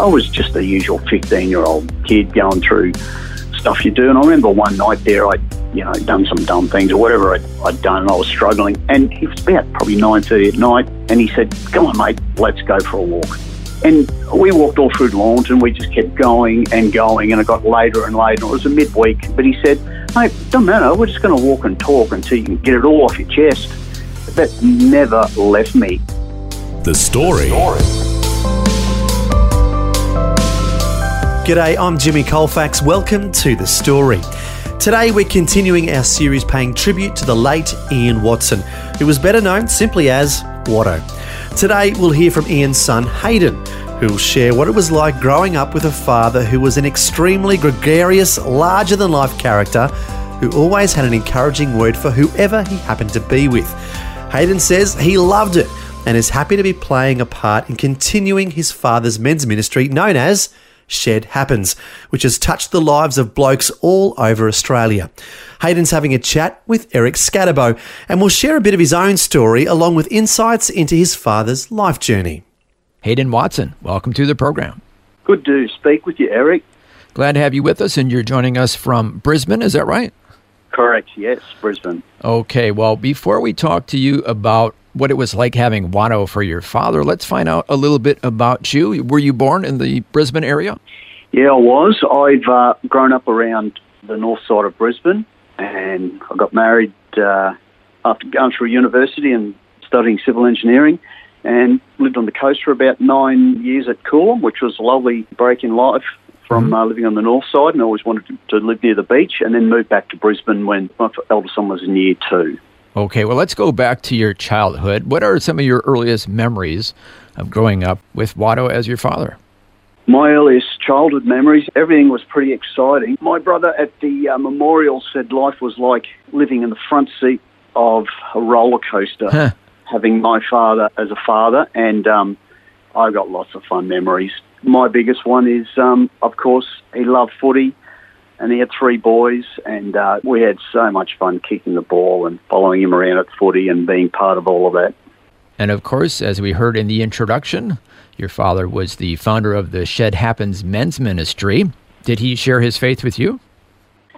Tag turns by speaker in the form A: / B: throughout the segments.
A: I was just a usual 15 year old kid going through stuff you do. And I remember one night there, I'd, you know, done some dumb things or whatever I'd, I'd done and I was struggling. And it was about probably 9.30 at night. And he said, come on, mate, let's go for a walk. And we walked all through Lawns and we just kept going and going. And it got later and later. It was a midweek. But he said, mate, don't matter. We're just going to walk and talk until you can get it all off your chest. That never left me.
B: The Story. The story.
C: G'day, I'm Jimmy Colfax. Welcome to The Story. Today we're continuing our series paying tribute to the late Ian Watson, who was better known simply as Watto. Today we'll hear from Ian's son Haydn, who will share what it was like growing up with a father who was an extremely gregarious, larger than life character who always had an encouraging word for whoever he happened to be with. Haydn says he loved it and is happy to be playing a part in continuing his father's men's ministry known as Shed Happens, which has touched the lives of blokes all over Australia. Haydn's having a chat with Eric Skattebo and will share a bit of his own story along with insights into his father's life journey.
D: Haydn Watson, welcome to the program.
A: Good to speak with you, Eric.
D: Glad to have you with us, and you're joining us from Brisbane, is that right?
A: Correct, yes, Brisbane.
D: Okay, well, before we talk to you about what it was like having Watto for your father. Let's find out a little bit about you. Were you born in the Brisbane area?
A: Yeah, I was. I've uh, grown up around the north side of Brisbane, and I got married uh, after going through university and studying civil engineering, and lived on the coast for about nine years at Coolum, which was a lovely break in life from mm-hmm. uh, living on the north side, and I always wanted to, to live near the beach, and then moved back to Brisbane when my eldest son was in year two.
D: Okay, well, let's go back to your childhood. What are some of your earliest memories of growing up with Watto as your father?
A: My earliest childhood memories, everything was pretty exciting. My brother at the uh, memorial said life was like living in the front seat of a roller coaster, huh. having my father as a father, and um, I got lots of fun memories. My biggest one is, um, of course, he loved footy and he had three boys, and uh, we had so much fun kicking the ball and following him around at footy and being part of all of that.
D: And of course, as we heard in the introduction, your father was the founder of the Shed Happens Men's Ministry. Did he share his faith with you?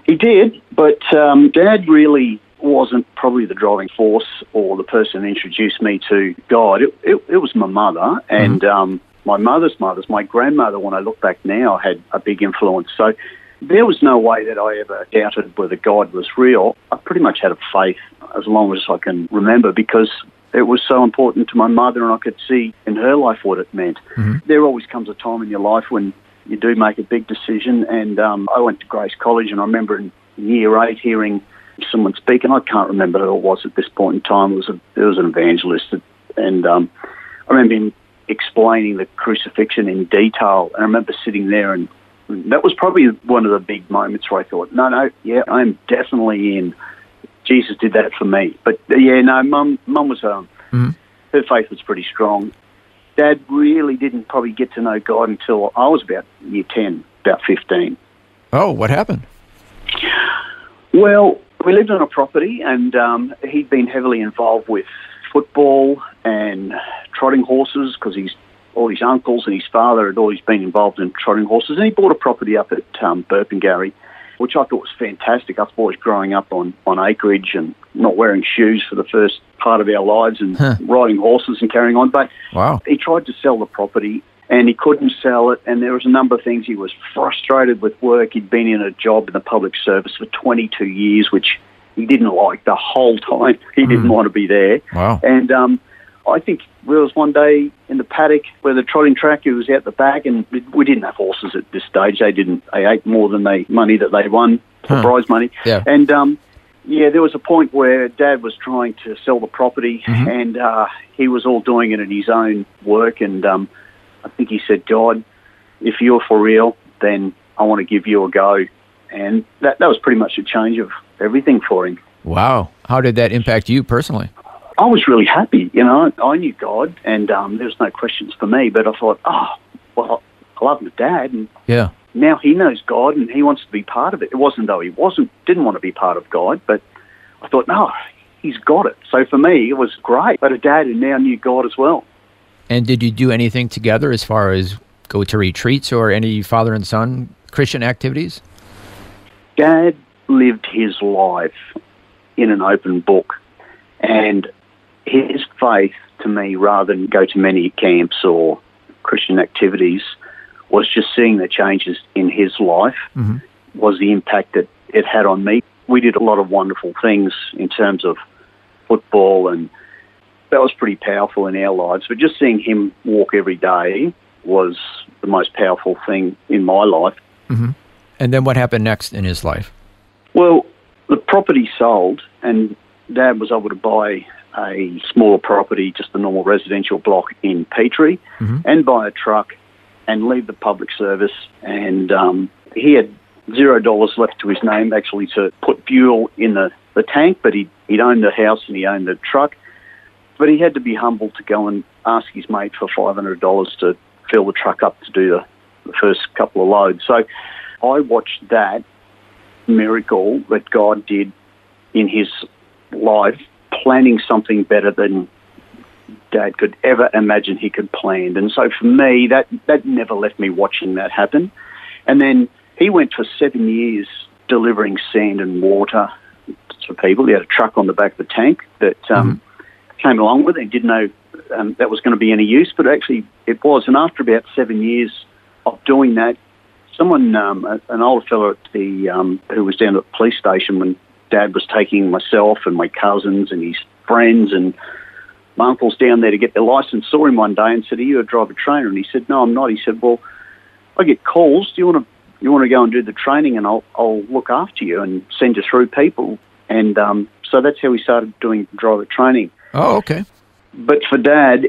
A: He did, but um, Dad really wasn't probably the driving force or the person who introduced me to God. It, it, it was my mother and mm-hmm. um, my mother's mother's. My grandmother, when I look back now, had a big influence. So there was no way that I ever doubted whether God was real. I pretty much had a faith as long as I can remember because it was so important to my mother and I could see in her life what it meant. Mm-hmm. There always comes a time in your life when you do make a big decision and um, I went to Grace College and I remember in year eight hearing someone speak and I can't remember who it was at this point in time. It was, a, it was an evangelist and um, I remember him explaining the crucifixion in detail and I remember sitting there and that was probably one of the big moments where I thought, no, no, yeah, I'm definitely in. Jesus did that for me. But yeah, no, mum, mum was um, mm-hmm. her faith was pretty strong. Dad really didn't probably get to know God until I was about year ten, about fifteen.
D: Oh, what happened?
A: Well, we lived on a property, and um, he'd been heavily involved with football and trotting horses because he's all his uncles and his father had always been involved in trotting horses, and he bought a property up at um, Burpengary, which I thought was fantastic. Us boys growing up on, on acreage and not wearing shoes for the first part of our lives and huh. riding horses and carrying on. But wow. he tried to sell the property and he couldn't sell it. And there was a number of things. He was frustrated with work. He'd been in a job in the public service for 22 years, which he didn't like the whole time. He mm. didn't want to be there.
D: Wow.
A: And um, I think there was one day in the paddock where the trotting track was out the back, and we didn't have horses at this stage. They didn't. They ate more than they money that they won for huh. prize money.
D: Yeah.
A: And um, yeah, there was a point where Dad was trying to sell the property, mm-hmm. and uh, he was all doing it in his own work. And um, I think he said, "God, if you're for real, then I want to give you a go. And that, that was pretty much a change of everything for him.
D: Wow. How did that impact you personally?
A: I was really happy. You know, I knew God, and um, there was no questions for me. But I thought, oh, well, I love my dad, and
D: Yeah.
A: now he knows God, and he wants to be part of it. It wasn't though he wasn't didn't want to be part of God, but I thought, no, he's got it. So for me, it was great. But a dad who now knew God as well.
D: And did you do anything together as far as go to retreats or any father and son Christian activities?
A: Dad lived his life in an open book, and his faith to me, rather than go to many camps or Christian activities, was just seeing the changes in his life, mm-hmm. was the impact that it had on me. We did a lot of wonderful things in terms of football, and that was pretty powerful in our lives. But just seeing him walk every day was the most powerful thing in my life. Mm-hmm.
D: And then what happened next in his life?
A: Well, the property sold, and Dad was able to buy a smaller property, just a normal residential block in Petrie, and buy a truck and leave the public service. And um, he had zero dollars left to his name actually to put fuel in the, the tank, but he, he'd owned the house and he owned the truck. But he had to be humble to go and ask his mate for $500 to fill the truck up to do the, the first couple of loads. So I watched that miracle that God did in his life, planning something better than Dad could ever imagine he could plan. And so for me, that, that never left me watching that happen. And then he went for seven years delivering sand and water to people. He had a truck on the back of the tank that um, came along with it. He didn't know um, that was going to be any use, but actually it was. And after about seven years of doing that, someone, um, an older fellow at the um, who was down at the police station when Dad was taking myself and my cousins and his friends and my uncles down there to get their license, saw him one day and said, "Are you a driver trainer?" And he said, "No, I'm not." He said, "Well, I get calls. Do you want to you want to go and do the training, and I'll I'll look after you and send you through people." And um, so that's how we started doing driver training.
D: Oh, okay.
A: But for Dad,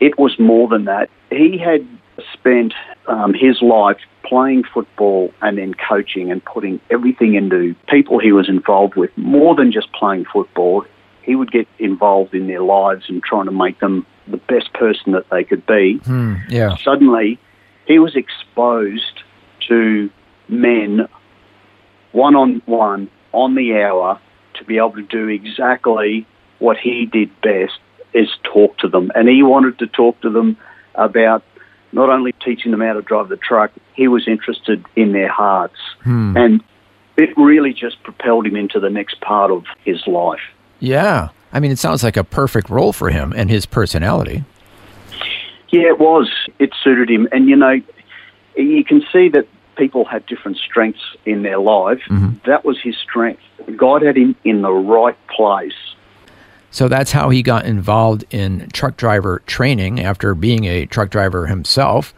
A: it was more than that. He had spent um, his life playing football and then coaching and putting everything into people he was involved with, more than just playing football. He would get involved in their lives and trying to make them the best person that they could be.
D: Hmm, yeah.
A: Suddenly, he was exposed to men one on one on the hour to be able to do exactly what he did best is talk to them. And he wanted to talk to them about not only teaching them how to drive the truck, he was interested in their hearts. Hmm. And it really just propelled him into the next part of his life.
D: Yeah. I mean, it sounds like a perfect role for him and his personality.
A: Yeah, it was. It suited him. And, you know, you can see that people have different strengths in their life. Mm-hmm. That was his strength. God had him in the right place.
D: So that's how he got involved in truck driver training after being a truck driver himself.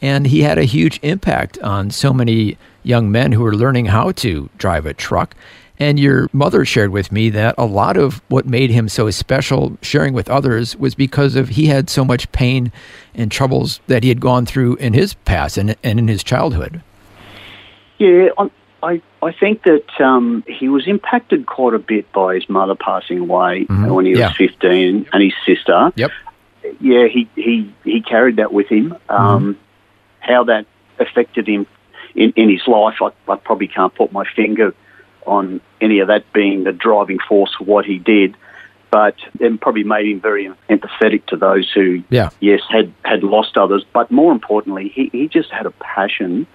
D: And he had a huge impact on so many young men who were learning how to drive a truck. And your mother shared with me that a lot of what made him so special sharing with others was because of he had so much pain and troubles that he had gone through in his past and, and in his childhood.
A: Yeah, I, I think that um, he was impacted quite a bit by his mother passing away when he was
D: Yeah.
A: 15 and his sister.
D: Yep.
A: yeah, he, he, he carried that with him. Um, How that affected him in, in his life, I, I probably can't put my finger on any of that being the driving force for what he did. But it probably made him very empathetic to those who,
D: Yeah.
A: yes, had, had lost others. But more importantly, he, he just had a passion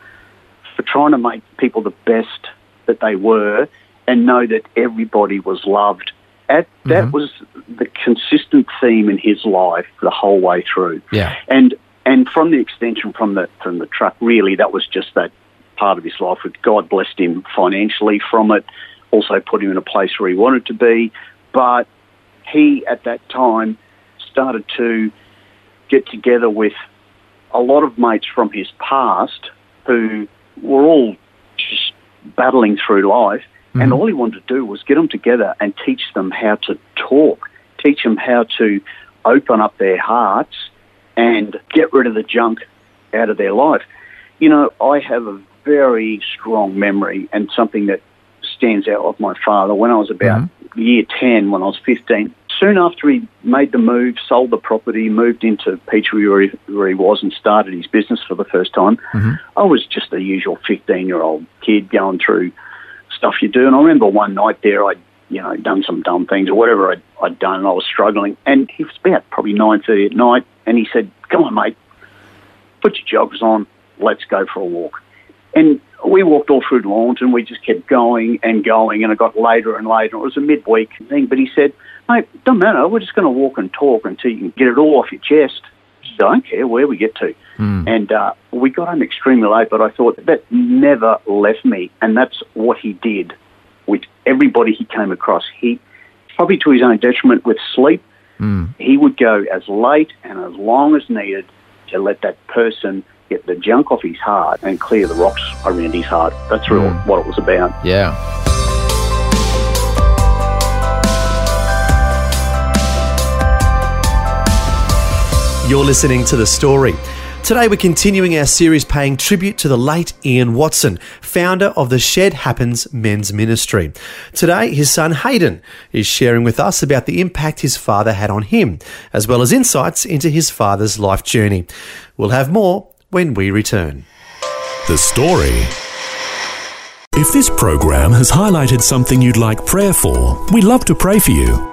A: for trying to make people the best that they were and know that everybody was loved. At, That mm-hmm. was the consistent theme in his life the whole way through.
D: Yeah.
A: And and from the extension from the from the truck, really, that was just that part of his life. God blessed him financially from it, also put him in a place where he wanted to be. But he, at that time, started to get together with a lot of mates from his past who were all just battling through life. And mm-hmm. all he wanted to do was get them together and teach them how to talk, teach them how to open up their hearts and get rid of the junk out of their life. You know, I have a very strong memory and something that stands out of my father. When I was about mm-hmm. year 10, when I was 15, soon after he made the move, sold the property, moved into Petrie where he, where he was and started his business for the first time, mm-hmm. I was just a usual 15 year old kid going through stuff you do. And I remember one night there, I'd you know done some dumb things or whatever I'd, I'd done, and I was struggling. And he was about probably 9:30 at night, and he said, "Come on, mate, put your joggers on, let's go for a walk." And we walked all through Lawnton. We just kept going and going, and it got later and later. It was a midweek thing, but he said, "Mate, don't matter. We're just going to walk and talk until you can get it all off your chest." I don't care where we get to. Hmm. And uh, we got home extremely late, but I thought that never left me, and that's what he did with everybody he came across. He, probably to his own detriment with sleep, hmm. he would go as late and as long as needed to let that person get the junk off his heart and clear the rocks around his heart. That's real hmm. what it was about.
D: Yeah.
C: You're listening to The Story. Today we're continuing our series paying tribute to the late Ian Watson, founder of the Shed Happens Men's Ministry. Today, his son Haydn is sharing with us about the impact his father had on him, as well as insights into his father's life journey. We'll have more when we return.
B: The Story. If this program has highlighted something you'd like prayer for, we'd love to pray for you.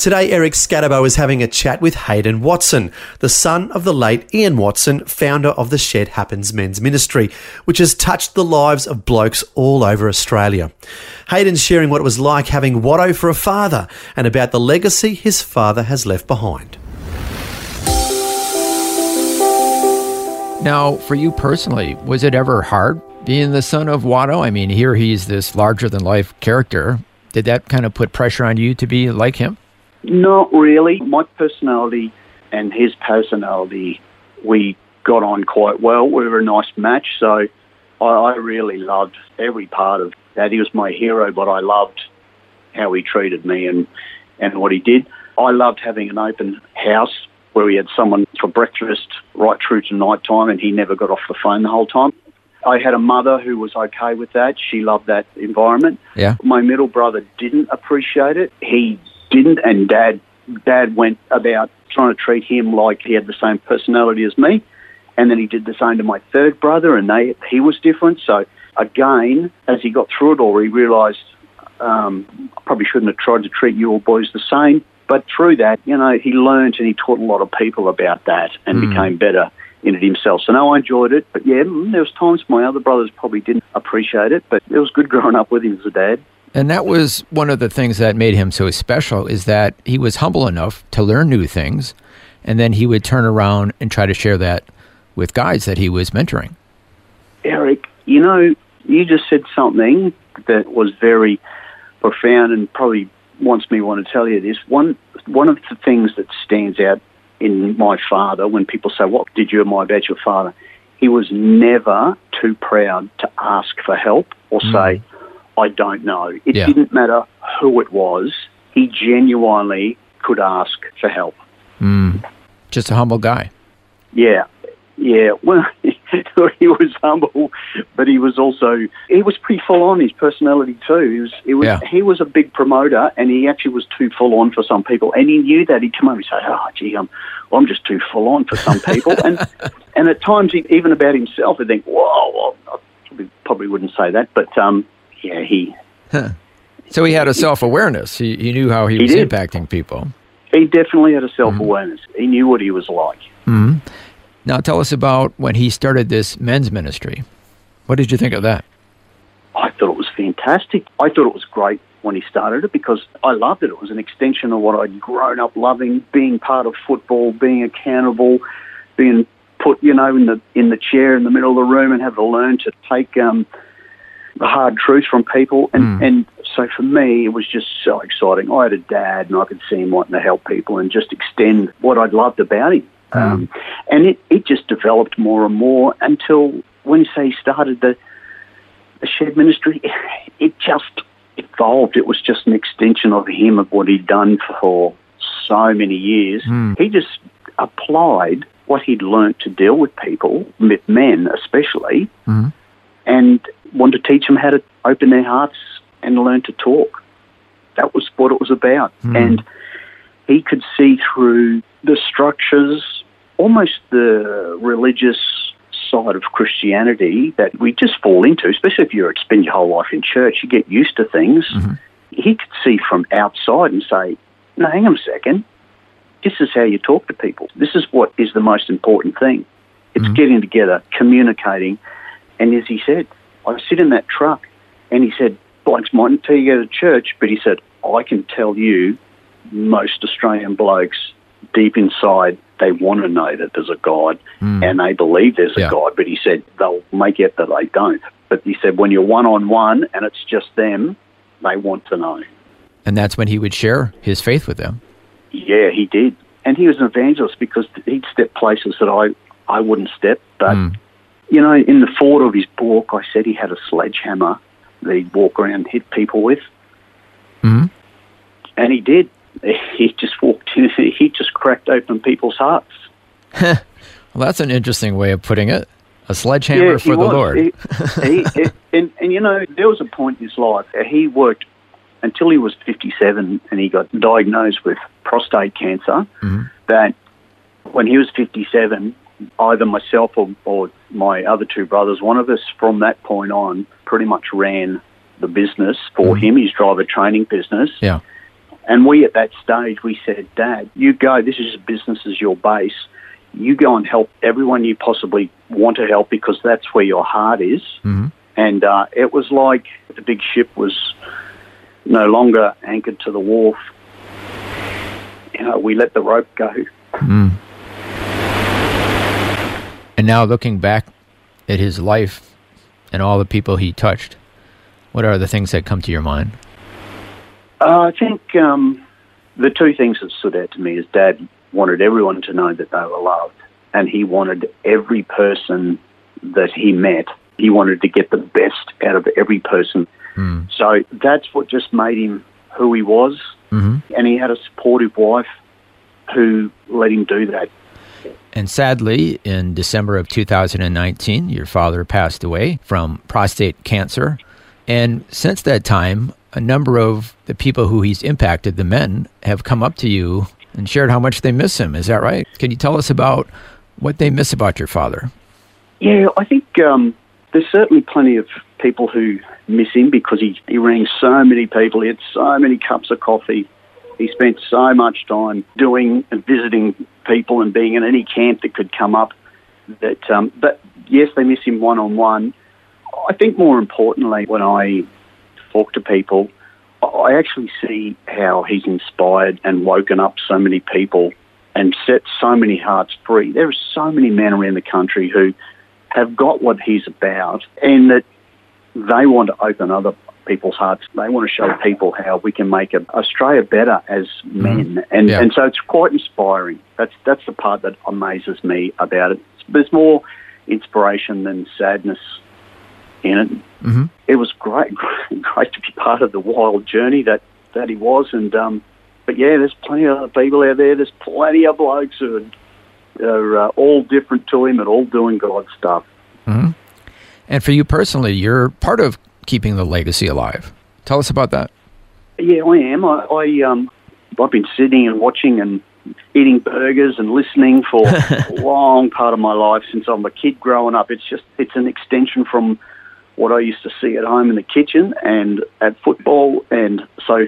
C: Today, Eric Skattebo is having a chat with Haydn Watson, the son of the late Ian Watson, founder of the Shed Happens Men's Ministry, which has touched the lives of blokes all over Australia. Haydn's sharing what it was like having Watto for a father and about the legacy his father has left behind.
D: Now, for you personally, was it ever hard being the son of Watto? I mean, here he's this larger than life character. Did that kind of put pressure on you to be like him?
A: Not really. My personality and his personality, we got on quite well. We were a nice match, so I, I really loved every part of that. He was my hero, but I loved how he treated me and, and what he did. I loved having an open house where we had someone for breakfast right through to night time and he never got off the phone the whole time. I had a mother who was okay with that. She loved that environment.
D: Yeah.
A: My middle brother didn't appreciate it. He didn't, and dad dad went about trying to treat him like he had the same personality as me. And then he did the same to my third brother, and they he was different. So again, as he got through it all, he realised um, I probably shouldn't have tried to treat you all boys the same. But through that, you know, he learned and he taught a lot of people about that and became better in it himself. So no, I enjoyed it. But yeah, mm, there was times my other brothers probably didn't appreciate it, but it was good growing up with him as a dad.
D: And that was one of the things that made him so special is that he was humble enough to learn new things, and then he would turn around and try to share that with guys that he was mentoring.
A: Eric, you know, you just said something that was very profound and probably wants me want to tell you this. One one of the things that stands out in my father when people say, "What did you admire about your father?" He was never too proud to ask for help or mm. say, "I don't know." It
D: Yeah.
A: didn't matter who it was. He genuinely could ask for help.
D: Just a humble guy.
A: Yeah, yeah. Well, he was humble, but he was also he was pretty full on. His personality too. He was he was
D: Yeah.
A: he was a big promoter, and he actually was too full on for some people. And he knew that. He'd come over and say, "Oh, gee, I'm I'm just too full on for some people." and and at times, he, even about himself, he'd think, "Whoa, well, I probably, probably wouldn't say that." But um, yeah, he
D: So he had a self awareness. He, he knew how he,
A: He
D: was
A: did.
D: impacting people.
A: he definitely had a self awareness. He knew what he was like.
D: Now tell us about when he started this men's ministry. What did you think of that?
A: I thought it was fantastic. I thought it was great when he started it because I loved it. It was an extension of what I'd grown up loving, being part of football, being accountable, being put, you know, in the in the chair in the middle of the room and have to learn to take um, the hard truth from people and, hmm. and so for me, it was just so exciting. I had a dad, and I could see him wanting to help people and just extend what I'd loved about him. Hmm. Um, and it, it just developed more and more until when say he started the, the shed ministry, it just evolved. It was just an extension of him of what he'd done for so many years. Hmm. He just applied what he'd learnt to deal with people, with men especially, and wanted to teach them how to open their hearts and learn to talk. That was what it was about. Hmm. And he could see through the structures, almost the religious side of Christianity that we just fall into, especially if you spend your whole life in church, you get used to things. Mm-hmm. He could see from outside and say, no, hang on a second. This is how you talk to people. This is what is the most important thing. It's mm-hmm. getting together, communicating. And as he said, I sit in that truck and he said, blokes mightn't tell you to go to church, but he said, I can tell you most Australian blokes deep inside, they want to know that there's a God hmm. and they believe there's
D: Yeah.
A: a God. But he said they'll make it that they don't. But he said when you're one on one and it's just them, they want to know.
D: And that's when he would share his faith with them.
A: Yeah, he did. And he was an evangelist because he'd step places that I, I wouldn't step. But, hmm. You know, in the forward of his book, I said he had a sledgehammer that he'd walk around and hit people with.
D: Mhm.
A: And he did. He just walked in, he just cracked open people's hearts.
D: Well, that's an interesting way of putting it. A sledgehammer
A: he
D: for the
A: was.
D: Lord.
A: He, he, and, and, you know, there was a point in his life, uh, he worked until he was 57 and he got diagnosed with prostate cancer, that when he was 57, either myself or, or my other two brothers, one of us from that point on pretty much ran the business for him, his driver training business.
D: yeah.
A: And we at that stage, we said, Dad, you go, this is business as your base. You go and help everyone you possibly want to help because that's where your heart is.
D: hmm
A: And uh, it was like the big ship was no longer anchored to the wharf. You know, we let the rope go.
D: And now looking back at his life and all the people he touched, what are the things that come to your mind?
A: Uh, I think um, the two things that stood out to me is Dad wanted everyone to know that they were loved, and he wanted every person that he met. He wanted to get the best out of every person. So that's what just made him who he was,
D: hmm
A: and he had a supportive wife who let him do that.
D: And sadly, in December of 2019, your father passed away from prostate cancer. And since that time, a number of the people who he's impacted, the men, have come up to you and shared how much they miss him. Is that right? Can you tell us about what they miss about your father?
A: Yeah, I think um, there's certainly plenty of people who miss him because he, he rang so many people. He had so many cups of coffee. He spent so much time doing and visiting people and being in any camp that could come up. That, um, but yes, they miss him one on one. I think more importantly, when I talk to people, I actually see how he's inspired and woken up so many people and set so many hearts free. There are so many men around the country who have got what he's about and that they want to open other people's hearts. They want to show people how we can make Australia better as men. And,
D: Yeah.
A: and so it's quite inspiring. That's, that's the part that amazes me about it. There's more inspiration than sadness in it.
D: hmm
A: It was great, great to be part of the wild journey that, that he was. And um, but yeah, there's plenty of other people out there. There's plenty of blokes who are, are uh, all different to him and all doing God's stuff.
D: And for you personally, you're part of keeping the legacy alive. Tell us about that.
A: Yeah, I am. I, I um, I've been sitting and watching and eating burgers and listening for a long part of my life since I'm a kid growing up. It's just it's an extension from what I used to see at home in the kitchen and at football, and so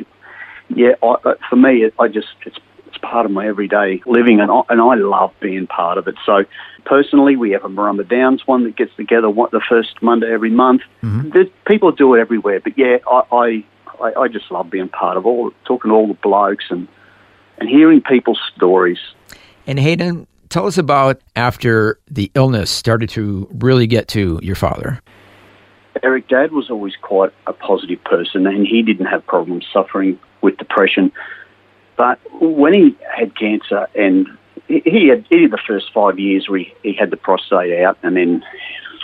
A: yeah, I, for me, it, I just it's it's part of my everyday living, and I, and I love being part of it. So personally, we have a Murrumba Downs one that gets together what, the first Monday every month. Mm-hmm. There's, people do it everywhere, but yeah, I, I I I just love being part of all talking to all the blokes and and hearing people's stories.
D: And Haydn, tell us about after the illness started to really get to your father.
A: Eric, Dad was always quite a positive person, and he didn't have problems suffering with depression. But when he had cancer, and he had, he did the first five years where he, he had the prostate out, and then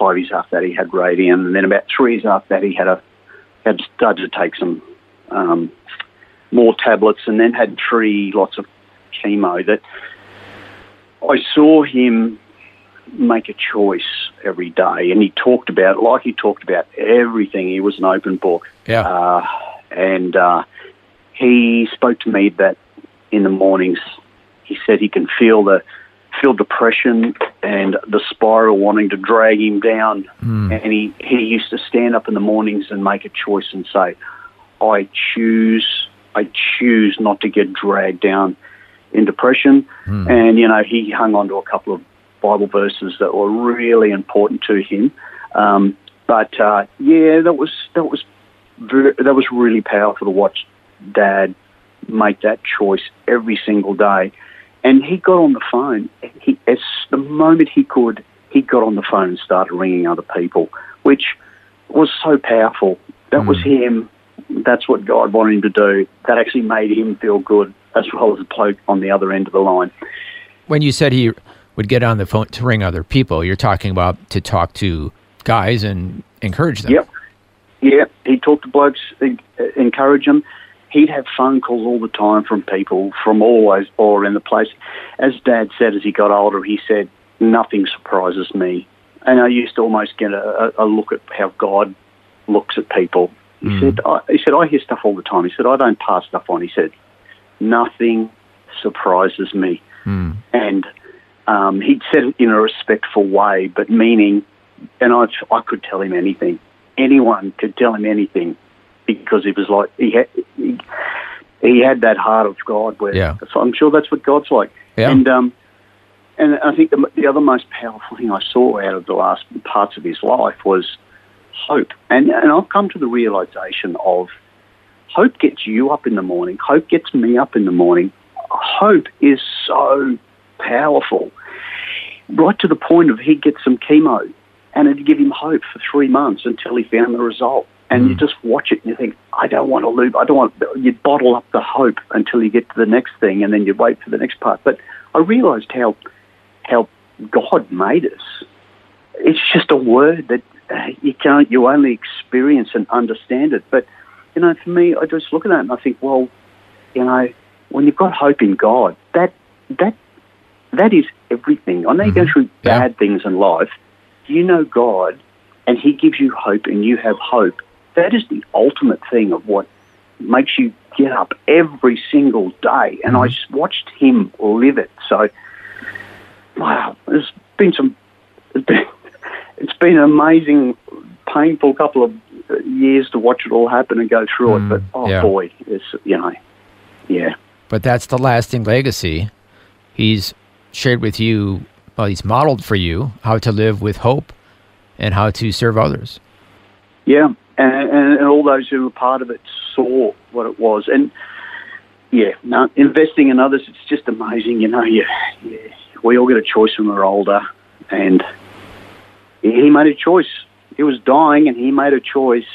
A: five years after that he had radium, and then about three years after that he had a had started to take some um, more tablets, and then had three lots of chemo. That I saw him make a choice every day, and he talked about like he talked about everything. He was an open book.
D: Yeah.
A: Uh, and uh, he spoke to me that in the mornings, he said he can feel the feel depression and the spiral wanting to drag him down.
D: Mm.
A: And he, he used to stand up in the mornings and make a choice and say, I choose, I choose not to get dragged down in depression.
D: Mm.
A: And, you know, he hung on to a couple of Bible verses that were really important to him. Um, but, uh, yeah, that was, that was, that was really powerful to watch dad make that choice every single day. And he got on the phone. He, as the moment he could, he got on the phone and started ringing other people, which was so powerful. That was him. That's what God wanted him to do. That actually made him feel good, as well as the bloke on the other end of the line.
D: When you said he would get on the phone to ring other people, you're talking about to talk to guys and encourage them.
A: Yep. Yeah, he talked to blokes, en- encourage them. He'd have phone calls all the time from people from always all around the place. As Dad said, as he got older, he said, "Nothing surprises me." And I used to almost get a, a look at how God looks at people. He said, I, "He said I hear stuff all the time." He said, "I don't pass stuff on." He said, "Nothing surprises me."
D: Mm.
A: and um, he'd said it in a respectful way, but meaning, and I, I could tell him anything. Anyone could tell him anything because he was like he had he, he had that heart of God. Where
D: Yeah.
A: so I'm sure that's what God's like.
D: Yeah.
A: And um, and I think the, the other most powerful thing I saw out of the last parts of his life was hope. And and I've come to the realization of hope gets you up in the morning. Hope gets me up in the morning. Hope is so powerful, right to the point of he'd get some chemo, and it'd give him hope for three months until he found the result. And you mm. just watch it and you think, I don't want to lose. I don't want. You'd bottle up the hope until you get to the next thing, and then you'd wait for the next part. But I realised how how God made us. It's just a word that Uh, you can't. You only experience and understand it. But you know, for me, I just look at that and I think, well, you know, when you've got hope in God, that that that is everything. I know you go mm-hmm. through
D: Yeah.
A: bad things in life. You know God, and He gives you hope, and you have hope. That is the ultimate thing of what makes you get up every single day. And I just watched Him live it. So, wow, there's been some. It's been, it's been an amazing, painful couple of years to watch it all happen and go through it. Mm, but oh
D: yeah.
A: boy, it's you know, yeah.
D: But that's the lasting legacy. He's shared with you, well, he's modeled for you how to live with hope and how to serve others.
A: Yeah, and, and, and all those who were part of it saw what it was. And yeah, no, investing in others, it's just amazing. You know, you, yeah, we all get a choice when we're older, and he made a choice. He was dying, and he made a choice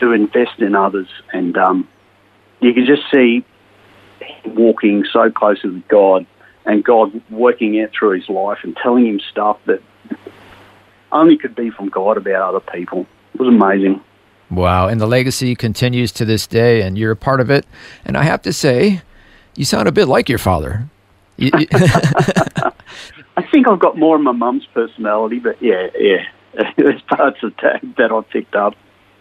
A: to invest in others. And um, you can just see him walking so closely with God, and God working out through his life and telling him stuff that only could be from God about other people. It was amazing.
D: Wow. And the legacy continues to this day, and you're a part of it. And I have to say, you sound a bit like your father. You- you-
A: I think I've got more of my mum's personality, but yeah, yeah. There's parts of that that I picked up.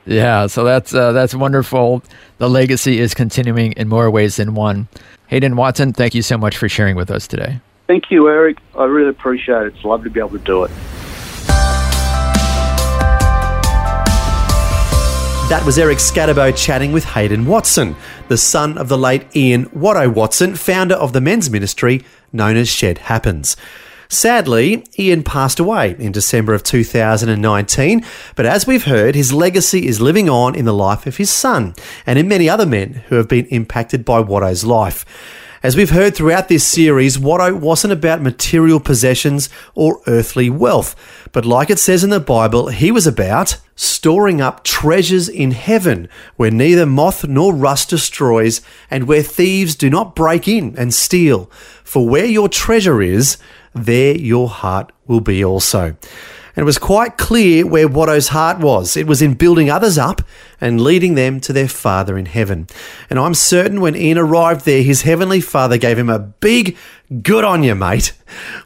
D: yeah, so that's uh, that's wonderful. The legacy is continuing in more ways than one. Haydn Watson, thank you so much for sharing with us today.
A: Thank you, Eric. I really appreciate it. It's lovely to be able to do it.
C: That was Eric Skattebo chatting with Haydn Watson, the son of the late Ian Watto Watson, founder of the men's ministry known as Shed Happens. Sadly, Ian passed away in December of 2019, but as we've heard, his legacy is living on in the life of his son and in many other men who have been impacted by Watto's life. As we've heard throughout this series, Watto wasn't about material possessions or earthly wealth, but like it says in the Bible, he was about storing up treasures in heaven where neither moth nor rust destroys and where thieves do not break in and steal. For where your treasure is, there your heart will be also. And it was quite clear where Watto's heart was. It was in building others up and leading them to their Father in heaven. And I'm certain when Ian arrived there, his Heavenly Father gave him a big good on you, mate.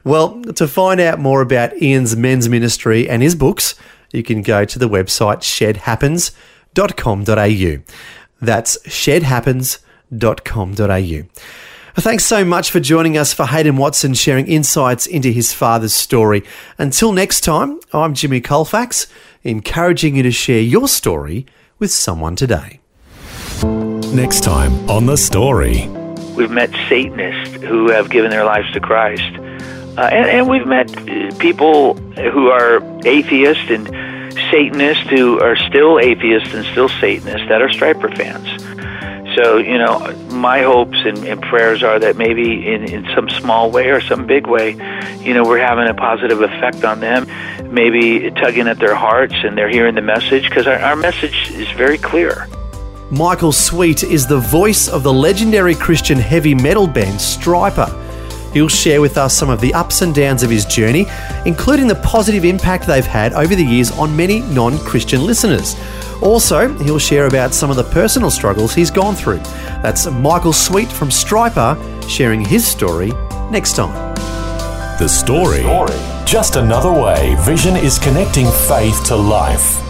C: Well, to find out more about Ian's men's ministry and his books, you can go to the website shedhappens.com.au. That's shedhappens.com.au. Thanks so much for joining us for Haydn Watson sharing insights into his father's story. Until next time, I'm Jimmy Colfax, encouraging you to share your story with someone today.
B: Next time on The Story.
E: We've met Satanists who have given their lives to Christ. Uh, and, and we've met uh, people who are atheists and Satanists who are still atheists and still Satanists that are Stryper fans. So, you know, my hopes and, and prayers are that maybe in, in some small way or some big way, you know, we're having a positive effect on them, maybe tugging at their hearts and they're hearing the message because our, our message is very clear.
C: Michael Sweet is the voice of the legendary Christian heavy metal band Stryper. He'll share with us some of the ups and downs of his journey, including the positive impact they've had over the years on many non Christian listeners. Also, he'll share about some of the personal struggles he's gone through. That's Michael Sweet from Stryper sharing his story next time.
B: The story. Just another way Vision is connecting faith to life.